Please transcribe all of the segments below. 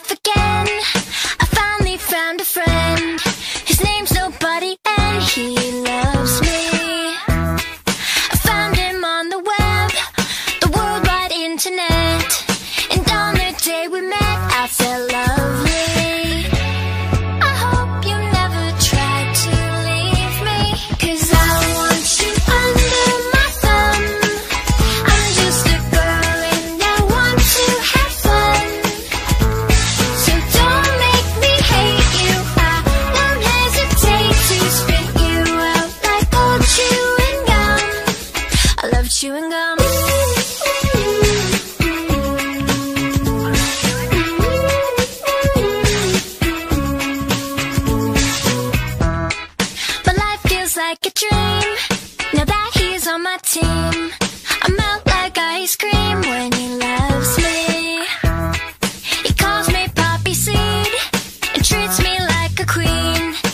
forget Now that he's on my team I melt like ice cream when he loves me. He calls me poppy seed And treats me like a queen.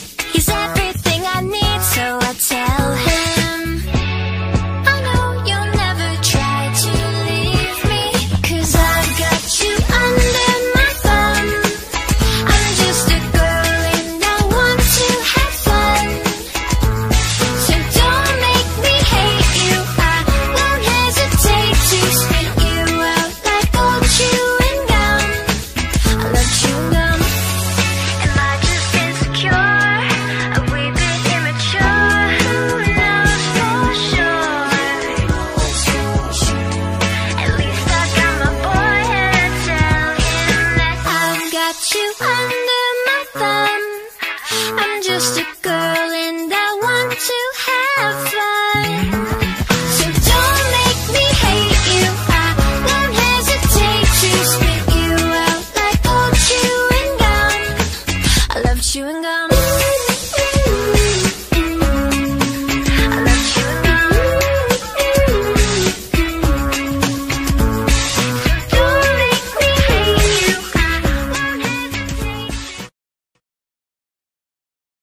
gonna